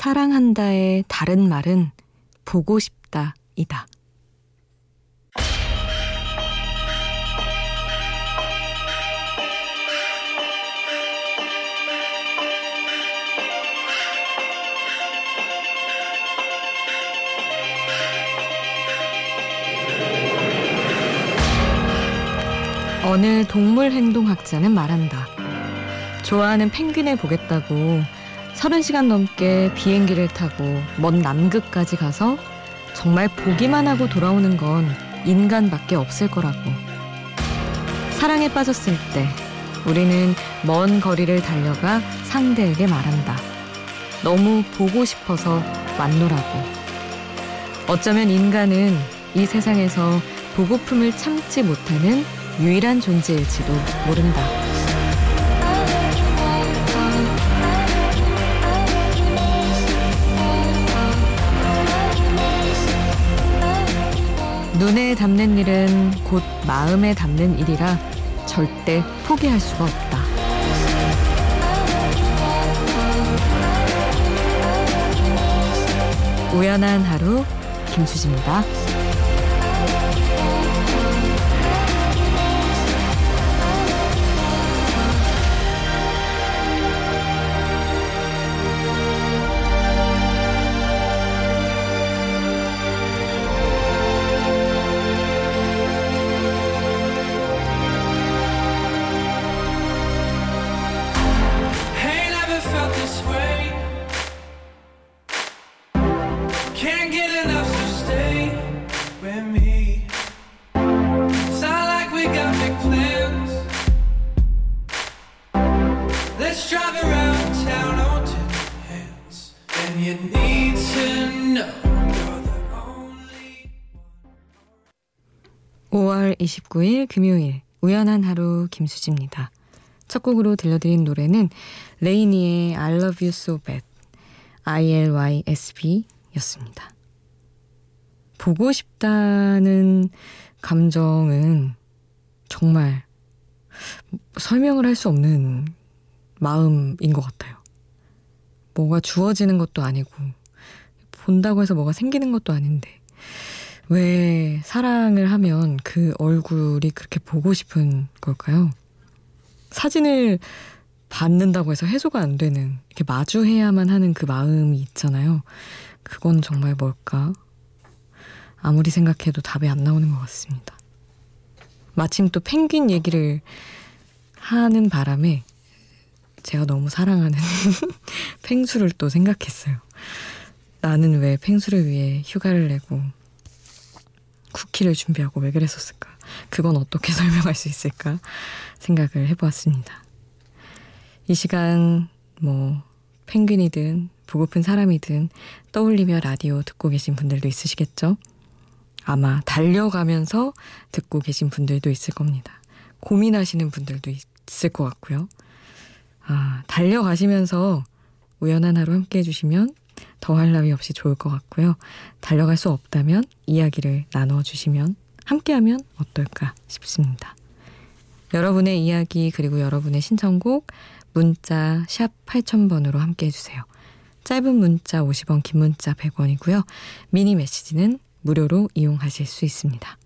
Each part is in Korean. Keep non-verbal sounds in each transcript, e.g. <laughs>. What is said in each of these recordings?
사랑한다의 다른 말은 보고 싶다이다. 어느 동물 행동학자는 말한다. 좋아하는 펭귄을 보겠다고 30시간 넘게 비행기를 타고 먼 남극까지 가서 정말 보기만 하고 돌아오는 건 인간밖에 없을 거라고. 사랑에 빠졌을 때 우리는 먼 거리를 달려가 상대에게 말한다. 너무 보고 싶어서 왔노라고. 어쩌면 인간은 이 세상에서 보고픔을 참지 못하는 유일한 존재일지도 모른다. 눈에 담는 일은 곧 마음에 담는 일이라 절대 포기할 수가 없다. 우연한 하루 김수지입니다. 5월 29일 금요일 우연한 하루 김수지입니다. 첫 곡으로 들려드린 노래는 레이니의 I Love You So Bad ILYSB 였습니다. 보고 싶다는 감정은 정말 설명을 할 수 없는 마음인 것 같아요. 뭐가 주어지는 것도 아니고, 본다고 해서 뭐가 생기는 것도 아닌데, 왜 사랑을 하면 그 얼굴이 그렇게 보고 싶은 걸까요? 사진을 받는다고 해서 해소가 안 되는, 이렇게 마주해야만 하는 그 마음이 있잖아요. 그건 정말 뭘까? 아무리 생각해도 답이 안 나오는 것 같습니다. 마침 또 펭귄 얘기를 하는 바람에 제가 너무 사랑하는 <laughs> 펭수를 또 생각했어요. 나는 왜 펭수를 위해 휴가를 내고 쿠키를 준비하고 왜 그랬었을까? 그건 어떻게 <laughs> 설명할 수 있을까? 생각을 해보았습니다. 이 시간 뭐 펭귄이든 보고픈 사람이든 떠올리며 라디오 듣고 계신 분들도 있으시겠죠? 아마 달려가면서 듣고 계신 분들도 있을 겁니다. 고민하시는 분들도 있을 것 같고요. 아, 달려가시면서 우연한 하루 함께 해주시면 더할 나위 없이 좋을 것 같고요. 달려갈 수 없다면 이야기를 나눠주시면 함께하면 어떨까 싶습니다. 여러분의 이야기 그리고 여러분의 신청곡 문자 샵 8000번으로 함께 해주세요. 짧은 문자 50원 긴 문자 100원이고요. 미니 메시지는 무료로 이용하실 수 있습니다.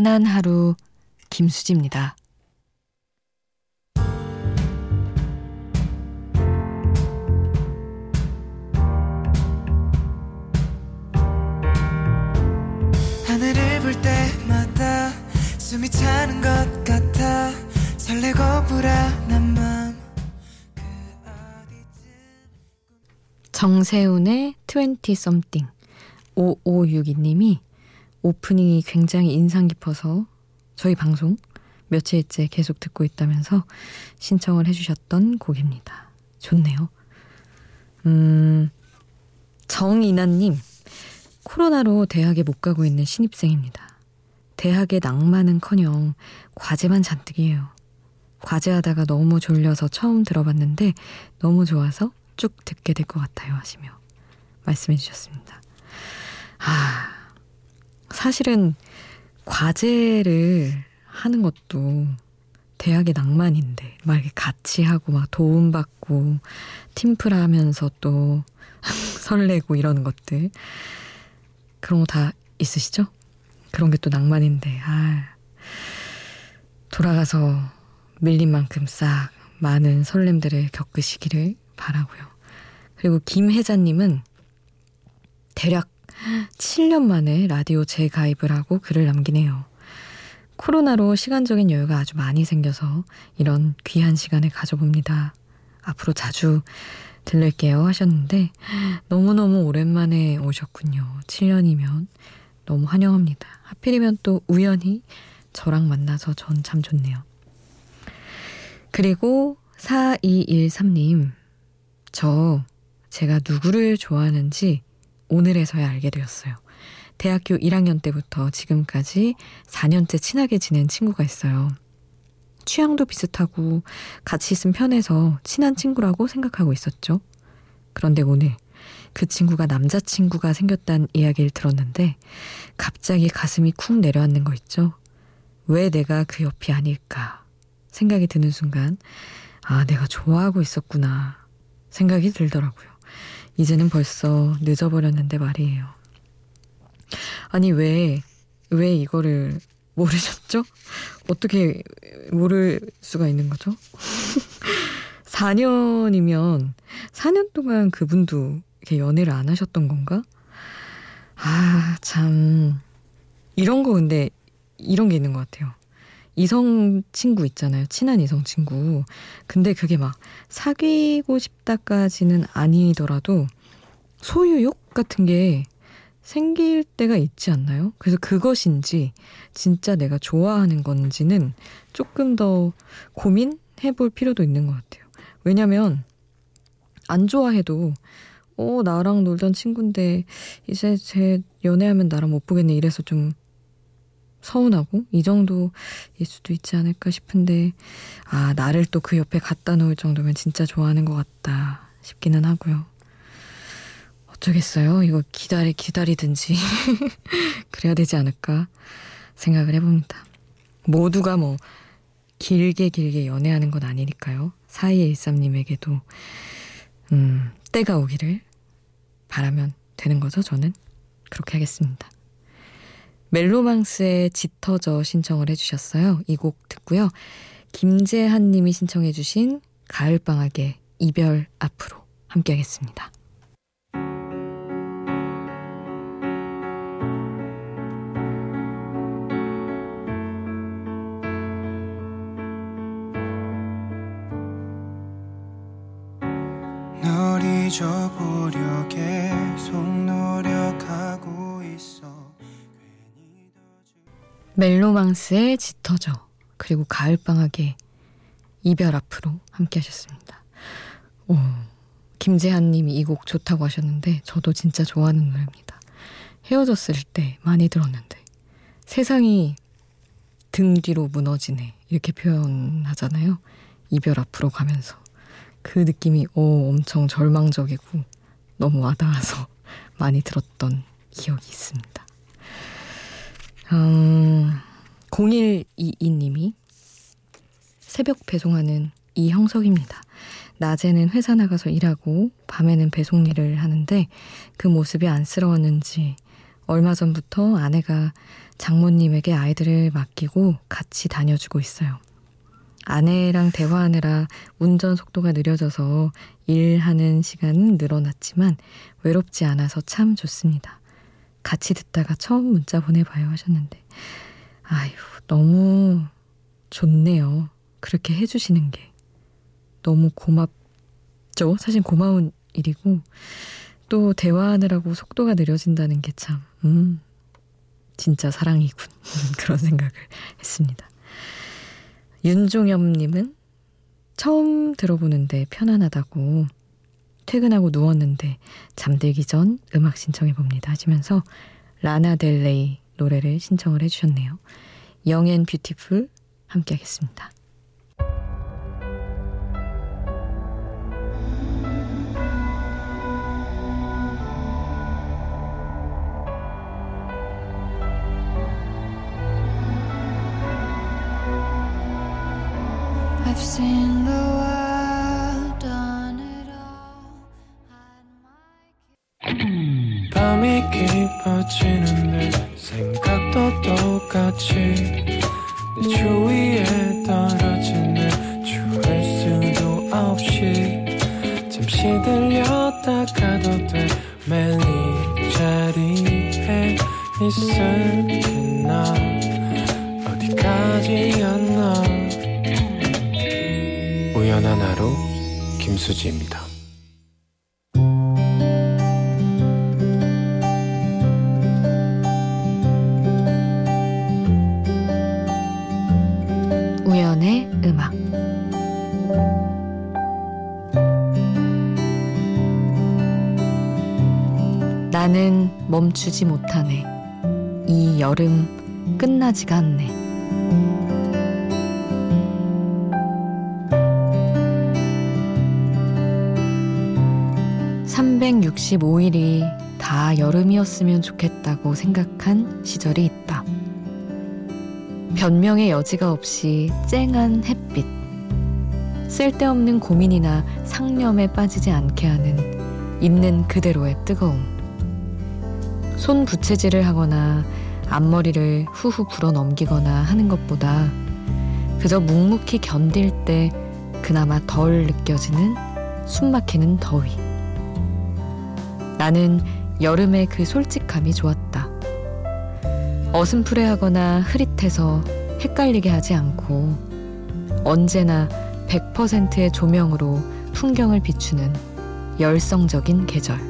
우연한 하루 김수지입니다. 하늘을 볼 때마다 숨이 차는 것 같아 설레고 불안한 맘 정세훈의 20 something 5562님이 오프닝이 굉장히 인상 깊어서 저희 방송 며칠째 계속 듣고 있다면서 신청을 해주셨던 곡입니다. 좋네요. 음, 정인아님, 코로나로 대학에 못 가고 있는 신입생입니다. 대학의 낭만은 커녕 과제만 잔뜩이에요. 과제하다가 너무 졸려서 처음 들어봤는데 너무 좋아서 쭉 듣게 될 것 같아요 하시며 말씀해 주셨습니다. 아, 사실은 과제를 하는 것도 대학의 낭만인데 막 이렇게 같이 하고 막 도움받고 팀플 하면서 또 <laughs> 설레고 이러는 것들 그런 거 다 있으시죠? 그런 게 또 낭만인데 아 돌아가서 밀린 만큼 싹 많은 설렘들을 겪으시기를 바라고요. 그리고 김혜자님은 대략 7년 만에 라디오 재가입을 하고 글을 남기네요. 코로나로 시간적인 여유가 아주 많이 생겨서 이런 귀한 시간을 가져봅니다. 앞으로 자주 들릴게요 하셨는데 너무너무 오랜만에 오셨군요. 7년이면 너무 환영합니다. 하필이면 또 우연히 저랑 만나서 전 참 좋네요. 그리고 4213님, 저 제가 누구를 좋아하는지 오늘에서야 알게 되었어요. 대학교 1학년 때부터 지금까지 4년째 친하게 지낸 친구가 있어요. 취향도 비슷하고 같이 있으면 편해서 친한 친구라고 생각하고 있었죠. 그런데 오늘 그 친구가 남자친구가 생겼다는 이야기를 들었는데 갑자기 가슴이 쿵 내려앉는 거 있죠. 왜 내가 그 옆이 아닐까 생각이 드는 순간 아, 내가 좋아하고 있었구나 생각이 들더라고요. 이제는 벌써 늦어버렸는데 말이에요. 아니, 왜, 왜 이거를 모르셨죠? 어떻게 모를 수가 있는 거죠? <laughs> 4년이면 4년 동안 그분도 이렇게 연애를 안 하셨던 건가? 아, 참. 이런 거 근데 이런 게 있는 것 같아요. 이성 친구 있잖아요. 친한 이성 친구. 근데 그게 막 사귀고 싶다까지는 아니더라도 소유욕 같은 게 생길 때가 있지 않나요? 그래서 그것인지 진짜 내가 좋아하는 건지는 조금 더 고민해 볼 필요도 있는 것 같아요. 왜냐면 안 좋아해도 어 나랑 놀던 친구인데 이제 제 연애하면 나랑 못 보겠네 이래서 좀 서운하고 이 정도일 수도 있지 않을까 싶은데 아 나를 또 그 옆에 갖다 놓을 정도면 진짜 좋아하는 것 같다 싶기는 하고요. 어쩌겠어요. 이거 기다리 기다리든지 <laughs> 그래야 되지 않을까 생각을 해봅니다. 모두가 뭐 길게 길게 연애하는 건 아니니까요. 4213님에게도 음, 때가 오기를 바라면 되는 거죠. 저는 그렇게 하겠습니다. 멜로망스의 짙어져 신청을 해주셨어요. 이 곡 듣고요. 김재한 님이 신청해 주신 가을방학의 이별 앞으로 함께 하겠습니다. 널 잊어보려 계 멜로망스의 짙어져 그리고 가을방학의 이별 앞으로 함께 하셨습니다. 오, 김재한 님이 이 곡 좋다고 하셨는데 저도 진짜 좋아하는 노래입니다. 헤어졌을 때 많이 들었는데 세상이 등 뒤로 무너지네 이렇게 표현하잖아요. 이별 앞으로 가면서 그 느낌이 오 엄청 절망적이고 너무 와닿아서 <laughs> 많이 들었던 기억이 있습니다. 음, 0122님이 새벽 배송하는 이형석입니다. 낮에는 회사 나가서 일하고 밤에는 배송 일을 하는데 그 모습이 안쓰러웠는지 얼마 전부터 아내가 장모님에게 아이들을 맡기고 같이 다녀주고 있어요. 아내랑 대화하느라 운전 속도가 느려져서 일하는 시간은 늘어났지만 외롭지 않아서 참 좋습니다. 같이 듣다가 처음 문자 보내봐요 하셨는데, 아유, 너무 좋네요. 그렇게 해주시는 게. 너무 고맙죠? 사실 고마운 일이고, 또 대화하느라고 속도가 느려진다는 게 참, 음, 진짜 사랑이군. <laughs> 그런 생각을 했습니다. 윤종엽님은 처음 들어보는데 편안하다고 퇴근하고 누웠는데 잠들기 전 음악 신청해 봅니다 하시면서 라나 델레이 노래를 신청을 해주셨네요. 영앤 뷰티풀 함께 하겠습니다. 있을게 나 어디까지였나 우연한 하루 김수지입니다. 나는 멈추지 못하네. 이 여름 끝나지가 않네. 365일이 다 여름이었으면 좋겠다고 생각한 시절이 있다. 변명의 여지가 없이 쨍한 햇빛. 쓸데없는 고민이나 상념에 빠지지 않게 하는 있는 그대로의 뜨거움. 손 부채질을 하거나 앞머리를 후후 불어 넘기거나 하는 것보다 그저 묵묵히 견딜 때 그나마 덜 느껴지는 숨 막히는 더위. 나는 여름의 그 솔직함이 좋았다. 어슴푸레하거나 흐릿해서 헷갈리게 하지 않고 언제나 100%의 조명으로 풍경을 비추는 열성적인 계절.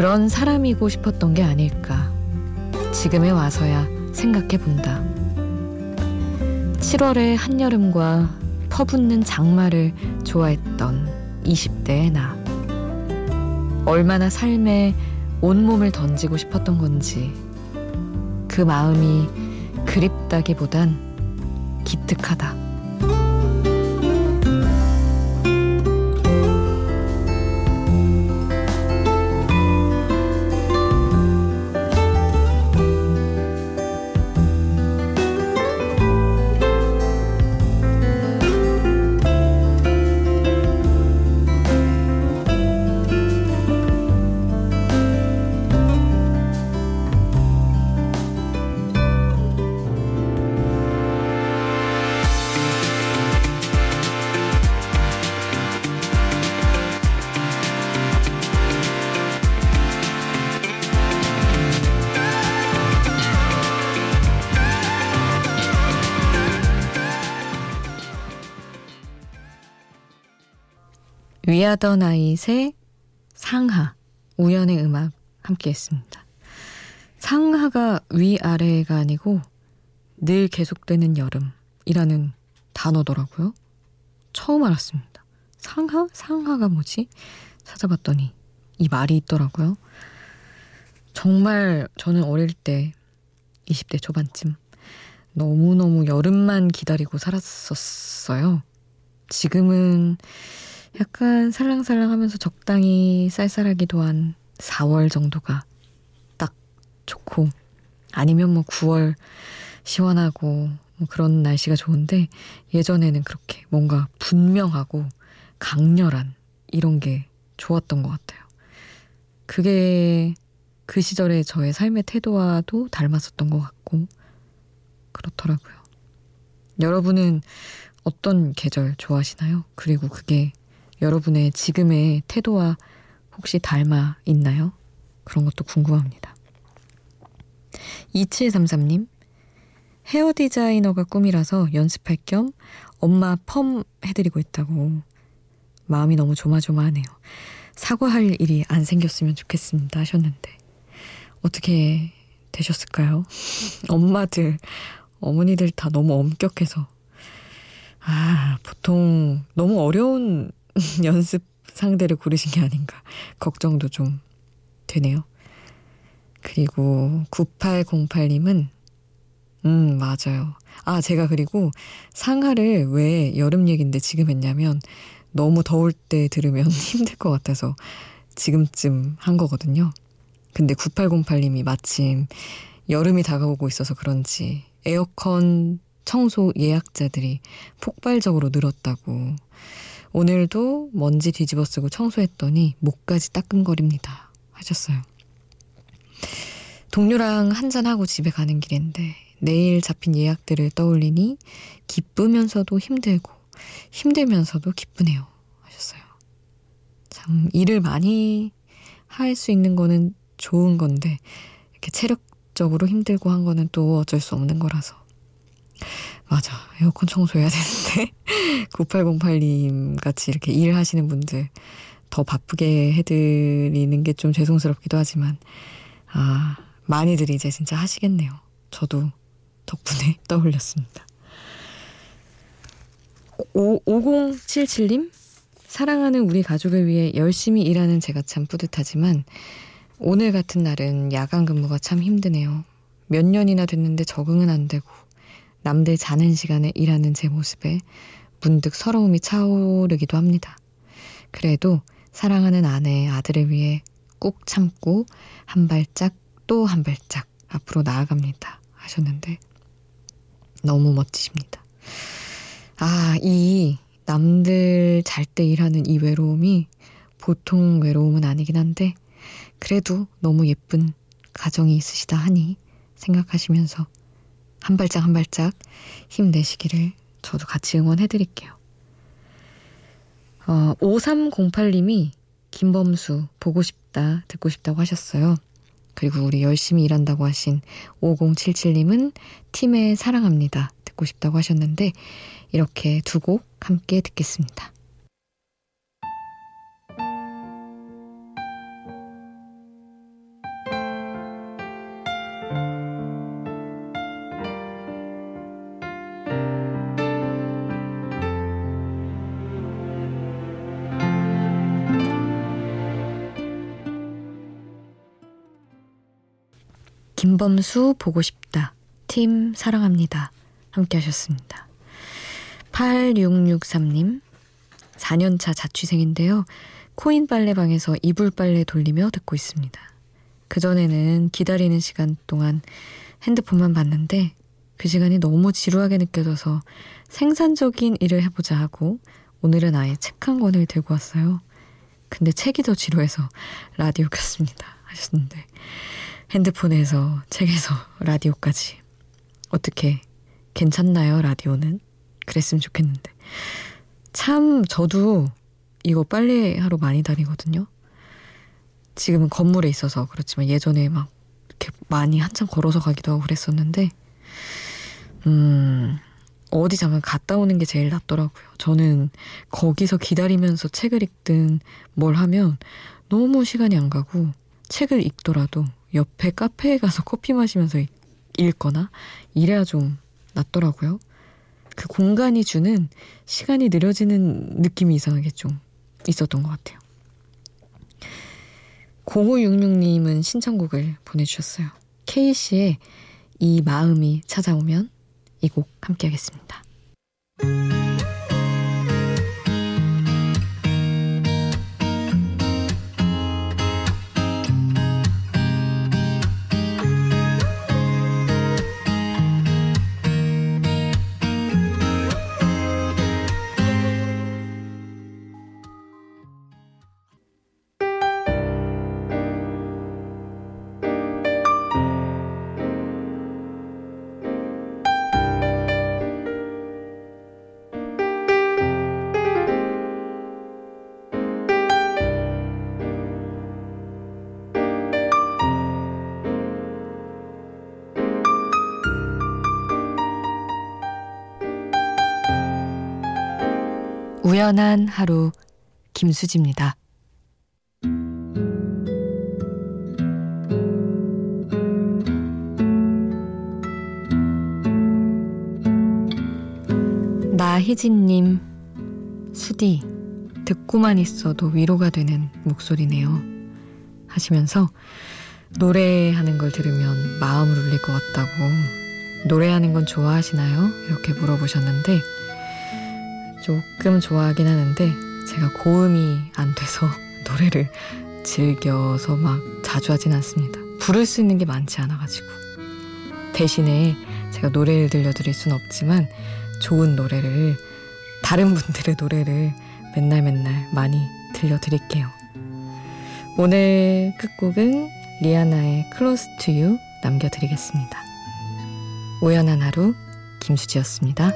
그런 사람이고 싶었던 게 아닐까. 지금에 와서야 생각해 본다. 7월의 한여름과 퍼붓는 장마를 좋아했던 20대의 나. 얼마나 삶에 온몸을 던지고 싶었던 건지 그 마음이 그립다기보단 기특하다. 위아더 나잇의 상하, 우연의 음악 함께 했습니다. 상하가 위아래가 아니고 늘 계속되는 여름이라는 단어더라고요. 처음 알았습니다. 상하? 상하가 뭐지? 찾아봤더니 이 말이 있더라고요. 정말 저는 어릴 때 20대 초반쯤 너무너무 여름만 기다리고 살았었어요. 지금은 약간 살랑살랑 하면서 적당히 쌀쌀하기도 한 4월 정도가 딱 좋고 아니면 뭐 9월 시원하고 뭐 그런 날씨가 좋은데 예전에는 그렇게 뭔가 분명하고 강렬한 이런 게 좋았던 것 같아요. 그게 그 시절의 저의 삶의 태도와도 닮았었던 것 같고 그렇더라고요. 여러분은 어떤 계절 좋아하시나요? 그리고 그게 여러분의 지금의 태도와 혹시 닮아 있나요? 그런 것도 궁금합니다. 2733님, 헤어 디자이너가 꿈이라서 연습할 겸 엄마 펌 해드리고 있다고 마음이 너무 조마조마하네요. 사과할 일이 안 생겼으면 좋겠습니다 하셨는데 어떻게 되셨을까요? <laughs> 엄마들, 어머니들 다 너무 엄격해서 아, 보통 너무 어려운 <laughs> 연습 상대를 고르신 게 아닌가 걱정도 좀 되네요. 그리고 9808님은 음, 맞아요. 아, 제가 그리고 상하를 왜 여름 얘기인데 지금 했냐면 너무 더울 때 들으면 <laughs> 힘들 것 같아서 지금쯤 한 거거든요. 근데 9808님이 마침 여름이 다가오고 있어서 그런지 에어컨 청소 예약자들이 폭발적으로 늘었다고. 오늘도 먼지 뒤집어 쓰고 청소했더니 목까지 따끔거립니다. 하셨어요. 동료랑 한잔하고 집에 가는 길인데 내일 잡힌 예약들을 떠올리니 기쁘면서도 힘들고 힘들면서도 기쁘네요. 하셨어요. 참 일을 많이 할 수 있는 거는 좋은 건데 이렇게 체력적으로 힘들고 한 거는 또 어쩔 수 없는 거라서 맞아 에어컨 청소해야 되는데 <laughs> 9808님 같이 이렇게 일하시는 분들 더 바쁘게 해드리는 게 좀 죄송스럽기도 하지만 아 많이들 이제 진짜 하시겠네요. 저도 덕분에 <laughs> 떠올렸습니다. 5077님? 사랑하는 우리 가족을 위해 열심히 일하는 제가 참 뿌듯하지만 오늘 같은 날은 야간 근무가 참 힘드네요. 몇 년이나 됐는데 적응은 안 되고 남들 자는 시간에 일하는 제 모습에 문득 서러움이 차오르기도 합니다. 그래도 사랑하는 아내, 아들을 위해 꾹 참고 한 발짝 또 한 발짝 앞으로 나아갑니다. 하셨는데 너무 멋지십니다. 아, 이 남들 잘 때 일하는 이 외로움이 보통 외로움은 아니긴 한데 그래도 너무 예쁜 가정이 있으시다 하니 생각하시면서 한 발짝 한 발짝 힘내시기를 저도 같이 응원해 드릴게요. 어, 5308님이 김범수 보고 싶다, 듣고 싶다고 하셨어요. 그리고 우리 열심히 일한다고 하신 5077님은 팀에 사랑합니다. 듣고 싶다고 하셨는데 이렇게 두 곡 함께 듣겠습니다. 김범수 보고 싶다. 팀 사랑합니다. 함께 하셨습니다. 8663님, 4년차 자취생인데요. 코인 빨래방에서 이불 빨래 돌리며 듣고 있습니다. 그전에는 기다리는 시간 동안 핸드폰만 봤는데 그 시간이 너무 지루하게 느껴져서 생산적인 일을 해보자 하고 오늘은 아예 책 한 권을 들고 왔어요. 근데 책이 더 지루해서 라디오 켰습니다. 하셨는데 핸드폰에서 책에서 라디오까지. 어떻게 괜찮나요 라디오는? 그랬으면 좋겠는데. 참 저도 이거 빨래하러 많이 다니거든요. 지금은 건물에 있어서 그렇지만 예전에 막 이렇게 많이 한참 걸어서 가기도 하고 그랬었는데 음 어디 잠깐 갔다 오는 게 제일 낫더라고요. 저는 거기서 기다리면서 책을 읽든 뭘 하면 너무 시간이 안 가고 책을 읽더라도 옆에 카페에 가서 커피 마시면서 읽거나 이래야 좀 낫더라고요. 그 공간이 주는 시간이 느려지는 느낌이 이상하게 좀 있었던 것 같아요. 0566님은 신청곡을 보내주셨어요. K씨의 이 마음이 찾아오면 이 곡 함께 하겠습니다. 우연한 하루 김수지입니다. 나희진님, 수디, 듣고만 있어도 위로가 되는 목소리네요. 하시면서 노래하는 걸 들으면 마음을 울릴 것 같다고 노래하는 건 좋아하시나요? 이렇게 물어보셨는데 조금 좋아하긴 하는데 제가 고음이 안 돼서 <laughs> 노래를 즐겨서 막 자주 하진 않습니다. 부를 수 있는 게 많지 않아가지고 대신에 제가 노래를 들려드릴 순 없지만 좋은 노래를 다른 분들의 노래를 맨날 맨날 많이 들려드릴게요. 오늘 끝곡은 리아나의 Close to You 남겨드리겠습니다. 우연한 하루 김수지였습니다.